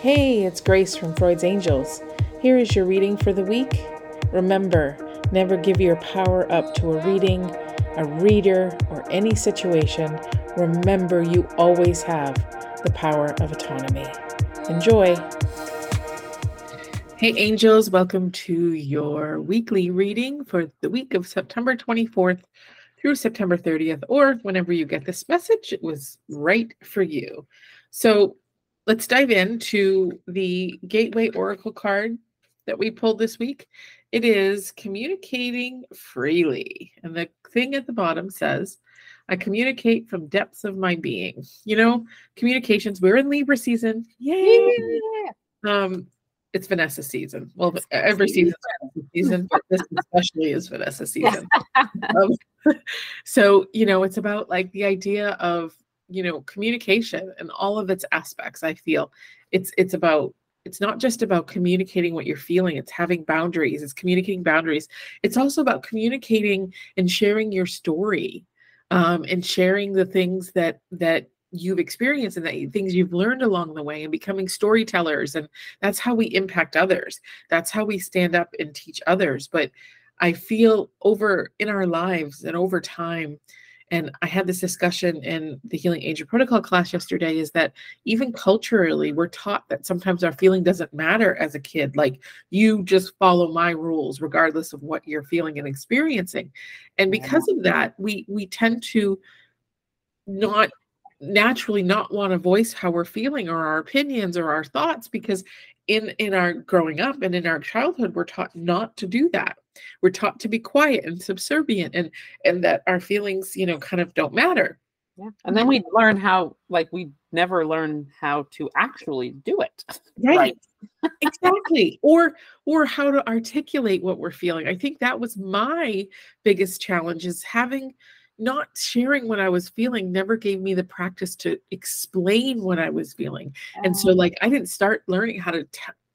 Hey, it's Grace from Freud's Angels. Here is your reading for the week. Remember, never give your power up to a reading, a reader, or any situation. Remember, you always have the power of autonomy. Enjoy. Hey, angels, welcome to your weekly reading for the week of September 24th through September 30th, or whenever you get this message, it was right for you. So let's dive into the Gateway Oracle card that we pulled this week. It is communicating freely. And the thing at the bottom says, I communicate from depths of my being. You know, communications, we're in Libra season. Yay! Yeah. Um, it's Vanessa season. Well, every season season, but this especially is Vanessa season. um, so, you know, it's about like the idea of, you know, communication and all of its aspects. I feel it's it's about it's not just about communicating what you're feeling it's having boundaries it's communicating boundaries it's also about communicating and sharing your story um, and sharing the things that that you've experienced and that things you've learned along the way and becoming storytellers and that's how we impact others that's how we stand up and teach others but i feel over in our lives and over time and i had this discussion in the healing angel protocol class yesterday is that even culturally we're taught that sometimes our feeling doesn't matter as a kid. Like you just follow my rules regardless of what you're feeling and experiencing. And because of that we we tend to not naturally not want to voice how we're feeling or our opinions or our thoughts because in in our growing up and in our childhood we're taught not to do that we're taught to be quiet and subservient and and that our feelings you know kind of don't matter. Yeah and then mm-hmm. we learn how like we never learn how to actually do it. Right, right. exactly. Or or how to articulate what we're feeling. I think that was my biggest challenge is having not sharing what I was feeling never gave me the practice to explain what I was feeling. And so, like, I didn't start learning how to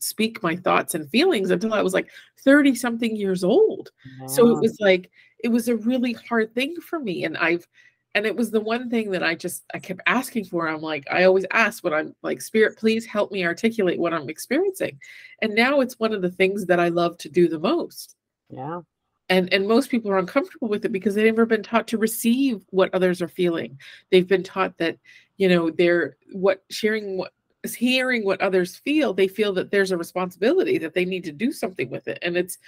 speak my thoughts and feelings until I was like 30 something years old. So it was like, it was a really hard thing for me. And I've, and it was the one thing that I just, I kept asking for. I'm like, I always ask when I'm like, Spirit, please help me articulate what I'm experiencing. And now it's one of the things that I love to do the most. Yeah and and most people are uncomfortable with it because they've never been taught to receive what others are feeling they've been taught that you know they're what sharing what is hearing what others feel they feel that there's a responsibility that they need to do something with it. And it's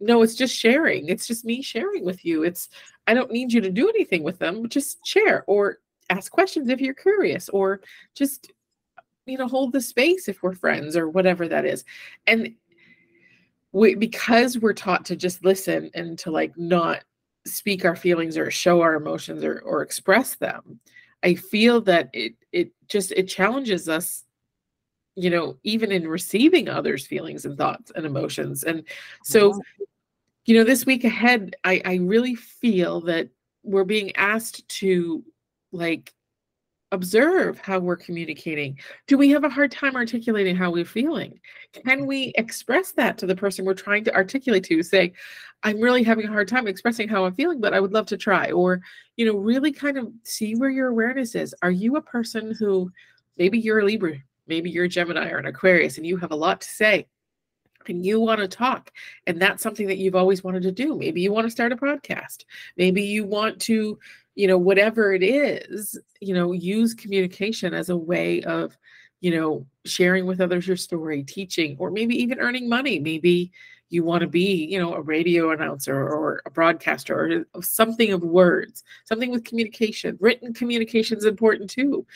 no it's just sharing. It's just me sharing with you. It's i don't need you to do anything with them. Just share or ask questions if you're curious or just you know hold the space if we're friends or whatever that is. And we because we're taught to just listen and to like not speak our feelings or show our emotions or, or express them i feel that it it just it challenges us you know even in receiving others feelings and thoughts and emotions and so you know this week ahead i i really feel that we're being asked to like observe how we're communicating. Do we have a hard time articulating how we're feeling? Can we express that to the person we're trying to articulate to? Say, I'm really having a hard time expressing how I'm feeling, but I would love to try. Or, you know, really kind of see where your awareness is. Are you a person who maybe you're a Libra, maybe you're a Gemini or an Aquarius, and you have a lot to say? and you want to talk and that's something that you've always wanted to do. Maybe you want to start a podcast. Maybe you want to you know whatever it is you know use communication as a way of you know sharing with others your story teaching or maybe even earning money. Maybe you want to be you know a radio announcer or a broadcaster or something of words something with communication. Written communication is important too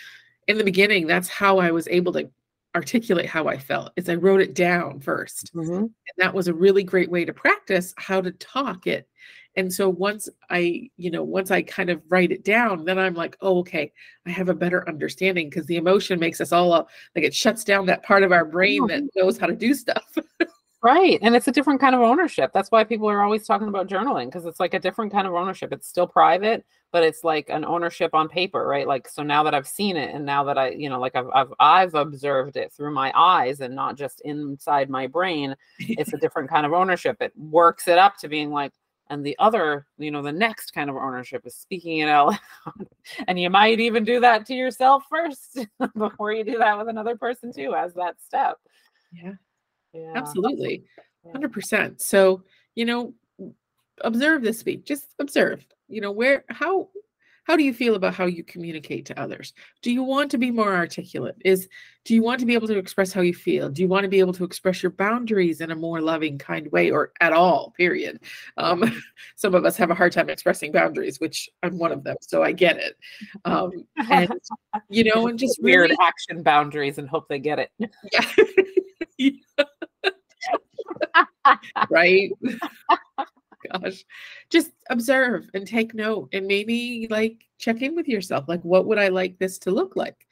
in the beginning that's how i was able to articulate how i felt is i wrote it down 1st mm-hmm. and that was a really great way to practice how to talk it. And so once i you know once i kind of write it down then i'm like oh okay i have a better understanding because the emotion makes us all up, like it shuts down that part of our brain that knows how to do stuff right and it's a different kind of ownership that's why people are always talking about journaling because it's like a different kind of ownership it's still private but it's like an ownership on paper right like so now that i've seen it and now that i you know like i've i've, I've observed it through my eyes and not just inside my brain it's a different kind of ownership it works it up to being like and the other you know the next kind of ownership is speaking it out loud and you might even do that to yourself first before you do that with another person too as that step. Yeah, yeah. absolutely. 100% so you know observe this week just observe you know where how how do you feel about how you communicate to others? Do you want to be more articulate? Is do you want to be able to express how you feel? Do you want to be able to express your boundaries in a more loving kind way or at all period? Um, some of us have a hard time expressing boundaries which i'm one of them so i get it. Um, and you know and just weird really, action boundaries and hope they get it. Yeah. right gosh. Just observe and take note and maybe like check in with yourself. Like, what would I like this to look like?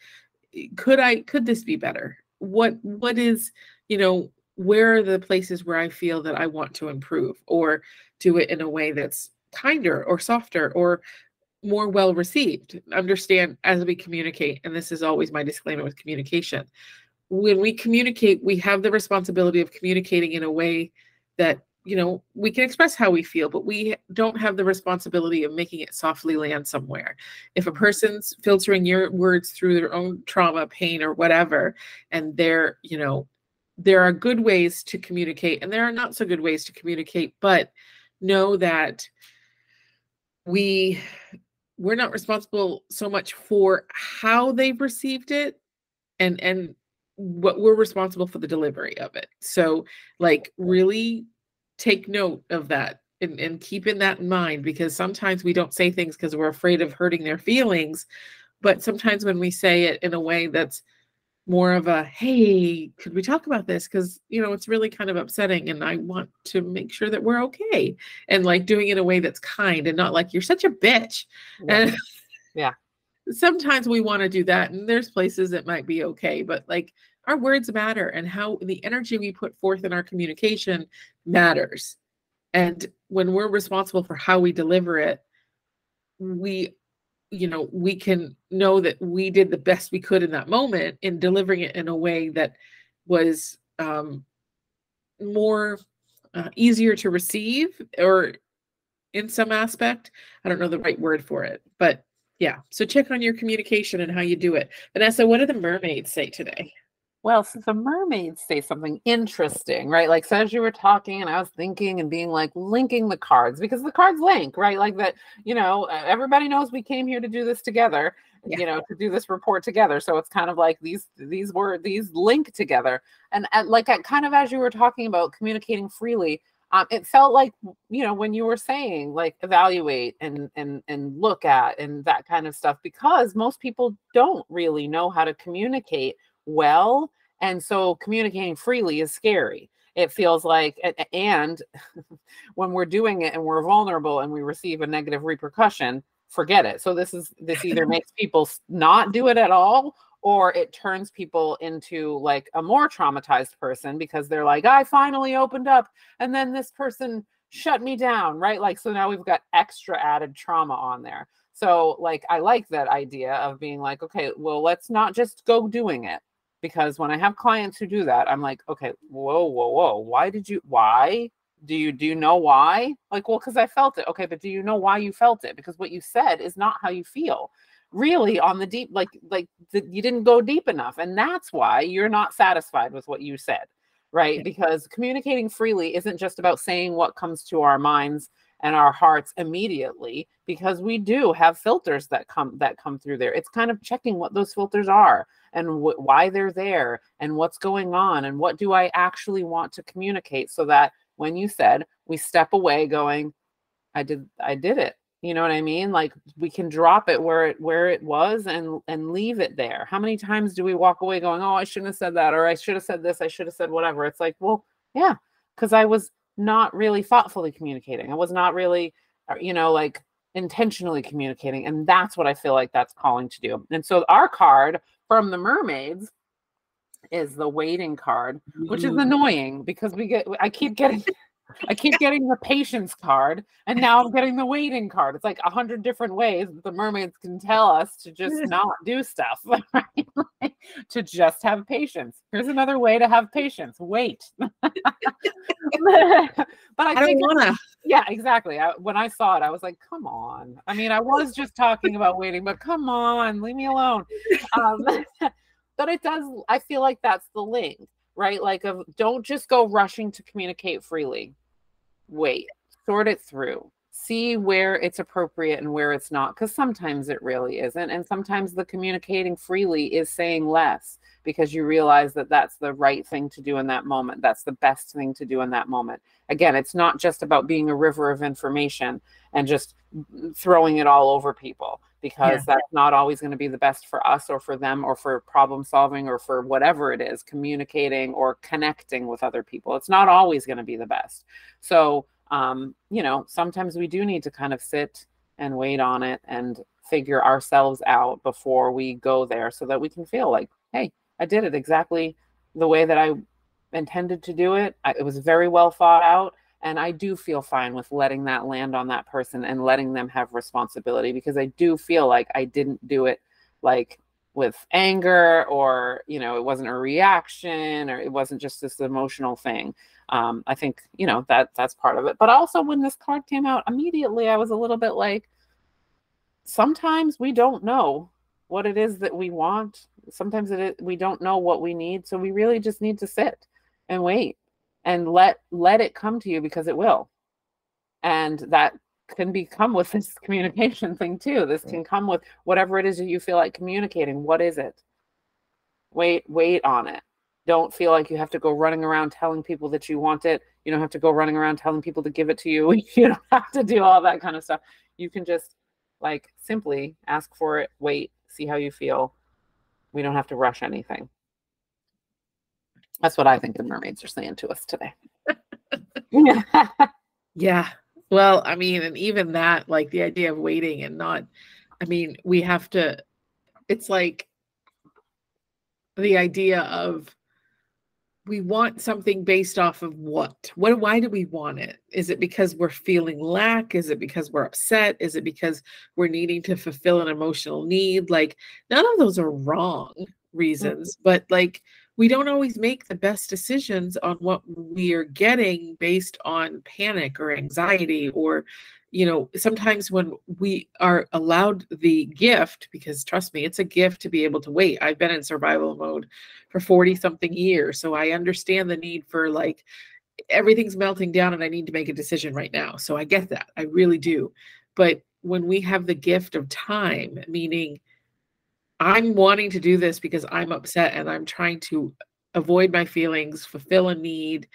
Could I, could this be better? What, what is, you know, where are the places where I feel that I want to improve or do it in a way that's kinder or softer or more well received? Understand as we communicate, and this is always my disclaimer with communication. When we communicate, we have the responsibility of communicating in a way that you know, we can express how we feel, but we don't have the responsibility of making it softly land somewhere. If a person's filtering your words through their own trauma, pain, or whatever, and they're, you know, there are good ways to communicate and there are not so good ways to communicate, but know that we we're not responsible so much for how they've received it and and what we're responsible for the delivery of it. So like really take note of that and, and keeping that in mind because sometimes we don't say things because we're afraid of hurting their feelings. But sometimes when we say it in a way that's more of a hey could we talk about this because you know it's really kind of upsetting and i want to make sure that we're okay and like doing it in a way that's kind and not like you're such a bitch yeah. and yeah sometimes we want to do that and there's places that might be okay but like our words matter and how the energy we put forth in our communication matters. And when we're responsible for how we deliver it we you know we can know that we did the best we could in that moment in delivering it in a way that was um more uh, easier to receive or in some aspect i don't know the right word for it but yeah so check on your communication and how you do it vanessa what do the mermaids say today well, so the mermaids say something interesting, right? Like, so as you were talking, and I was thinking and being like linking the cards because the cards link, right? Like that, you know, everybody knows we came here to do this together, yeah. you know, to do this report together. So it's kind of like these these were these link together, and, and like kind of as you were talking about communicating freely, um, it felt like you know when you were saying like evaluate and and and look at and that kind of stuff because most people don't really know how to communicate well. And so communicating freely is scary. It feels like, and when we're doing it and we're vulnerable and we receive a negative repercussion, forget it. So this is, this either makes people not do it at all or it turns people into like a more traumatized person because they're like, I finally opened up and then this person shut me down, right? Like, so now we've got extra added trauma on there. So, like, I like that idea of being like, okay, well, let's not just go doing it because when I have clients who do that, I'm like, okay, whoa, whoa, whoa. Why did you, why? Do you, do you know why? Like, well, because I felt it. Okay, but do you know why you felt it? Because what you said is not how you feel really on the deep, like, like the, you didn't go deep enough. And that's why you're not satisfied with what you said, right? Because communicating freely isn't just about saying what comes to our minds and our hearts immediately because we do have filters that come that come through there it's kind of checking what those filters are and wh- why they're there and what's going on and what do I actually want to communicate so that when you said we step away going I did I did it you know what I mean? Like we can drop it where it where it was and and leave it there. How many times do we walk away going oh I shouldn't have said that or I should have said this I should have said whatever. It's like well yeah cuz I was not really thoughtfully communicating. I was not really uh, you know like intentionally communicating and that's what i feel like that's calling to do. And so our card from the mermaids is the waiting card, which is mm. annoying because we get I keep getting I keep getting the patience card, and now I'm getting the waiting card. It's like a hundred different ways that the mermaids can tell us to just not do stuff, right? to just have patience. Here's another way to have patience. Wait. but I, I don't wanna. Yeah, exactly. I, when I saw it, I was like, "Come on!" I mean, I was just talking about waiting, but come on, leave me alone. Um, but it does. I feel like that's the link right? Like, of don't just go rushing to communicate freely. Wait, sort it through, see where it's appropriate and where it's not, because sometimes it really isn't. And sometimes the communicating freely is saying less because you realize that that's the right thing to do in that moment. That's the best thing to do in that moment. Again, it's not just about being a river of information and just throwing it all over people because yeah. that's not always going to be the best for us or for them or for problem solving or for whatever it is communicating or connecting with other people. It's not always going to be the best. So um, you know sometimes we do need to kind of sit and wait on it and figure ourselves out before we go there so that we can feel like hey i did it exactly the way that i intended to do it. I, it was very well thought out and I do feel fine with letting that land on that person and letting them have responsibility because I do feel like I didn't do it like with anger or, you know, it wasn't a reaction or it wasn't just this emotional thing. Um, I think, you know, that that's part of it. But also when this card came out, immediately I was a little bit like, sometimes we don't know what it is that we want. Sometimes it is, we don't know what we need. So we really just need to sit and wait and let let it come to you because it will. And that can become with this communication thing too. This can come with whatever it is that you feel like communicating. What is it? Wait wait on it. Don't feel like you have to go running around telling people that you want it. You don't have to go running around telling people to give it to you. You don't have to do all that kind of stuff. You can just like simply ask for it wait see how you feel. We don't have to rush anything that's what I think the mermaids are saying to us today. yeah. yeah. Well, I mean, and even that, like the idea of waiting and not, I mean, we have to, it's like the idea of we want something based off of what? What why do we want it? Is it because we're feeling lack? Is it because we're upset? Is it because we're needing to fulfill an emotional need? Like none of those are wrong reasons, but like we don't always make the best decisions on what we are getting based on panic or anxiety or you know sometimes when we are allowed the gift because trust me it's a gift to be able to wait. I've been in survival mode for 40 something years so i understand the need for like everything's melting down and i need to make a decision right now so i get that. I really do. But when we have the gift of time meaning I'm wanting to do this because I'm upset and I'm trying to avoid my feelings, fulfill a need,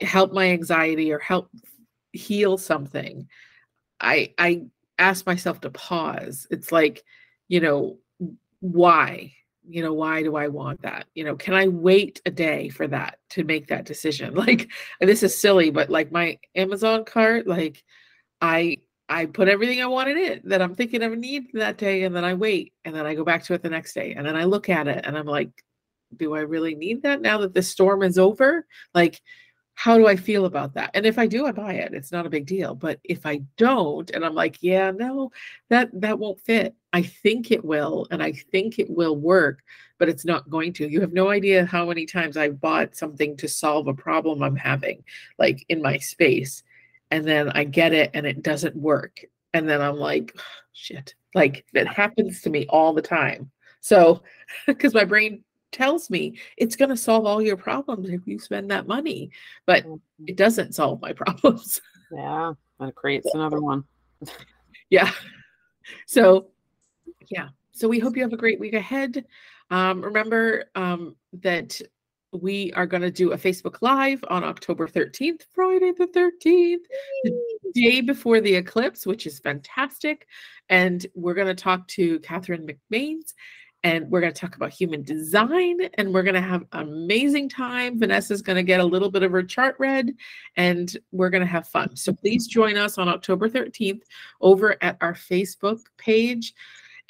help my anxiety or help heal something. I I ask myself to pause. It's like, you know, why? You know, why do I want that? You know, can I wait a day for that to make that decision? Like this is silly, but like my Amazon cart, like I I put everything I wanted in that I'm thinking a need that day, and then I wait, and then I go back to it the next day, and then I look at it, and I'm like, do I really need that now that the storm is over? Like, how do I feel about that? And if I do, I buy it. It's not a big deal. But if I don't, and I'm like, yeah, no, that that won't fit. I think it will, and I think it will work, but it's not going to. You have no idea how many times I've bought something to solve a problem I'm having, like in my space and then I get it and it doesn't work. And then I'm like, shit. Like that happens to me all the time. So, because my brain tells me it's going to solve all your problems if you spend that money, but it mm-hmm. doesn't solve my problems. Yeah. And it creates another one. yeah. So, yeah. So we hope you have a great week ahead. Um, remember um, that we are going to do a Facebook Live on October 13th, Friday the 13th, the day before the eclipse, which is fantastic. And we're going to talk to Catherine McMains and we're going to talk about human design and we're going to have an amazing time. Vanessa's going to get a little bit of her chart read and we're going to have fun. So please join us on October 13th over at our Facebook page.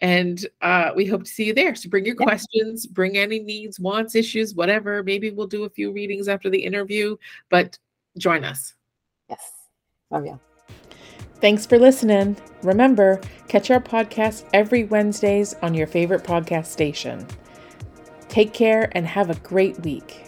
And uh, we hope to see you there. So bring your yeah. questions, bring any needs, wants, issues, whatever. Maybe we'll do a few readings after the interview, but join us. Yes. Oh, yeah. Thanks for listening. Remember, catch our podcast every Wednesdays on your favorite podcast station. Take care and have a great week.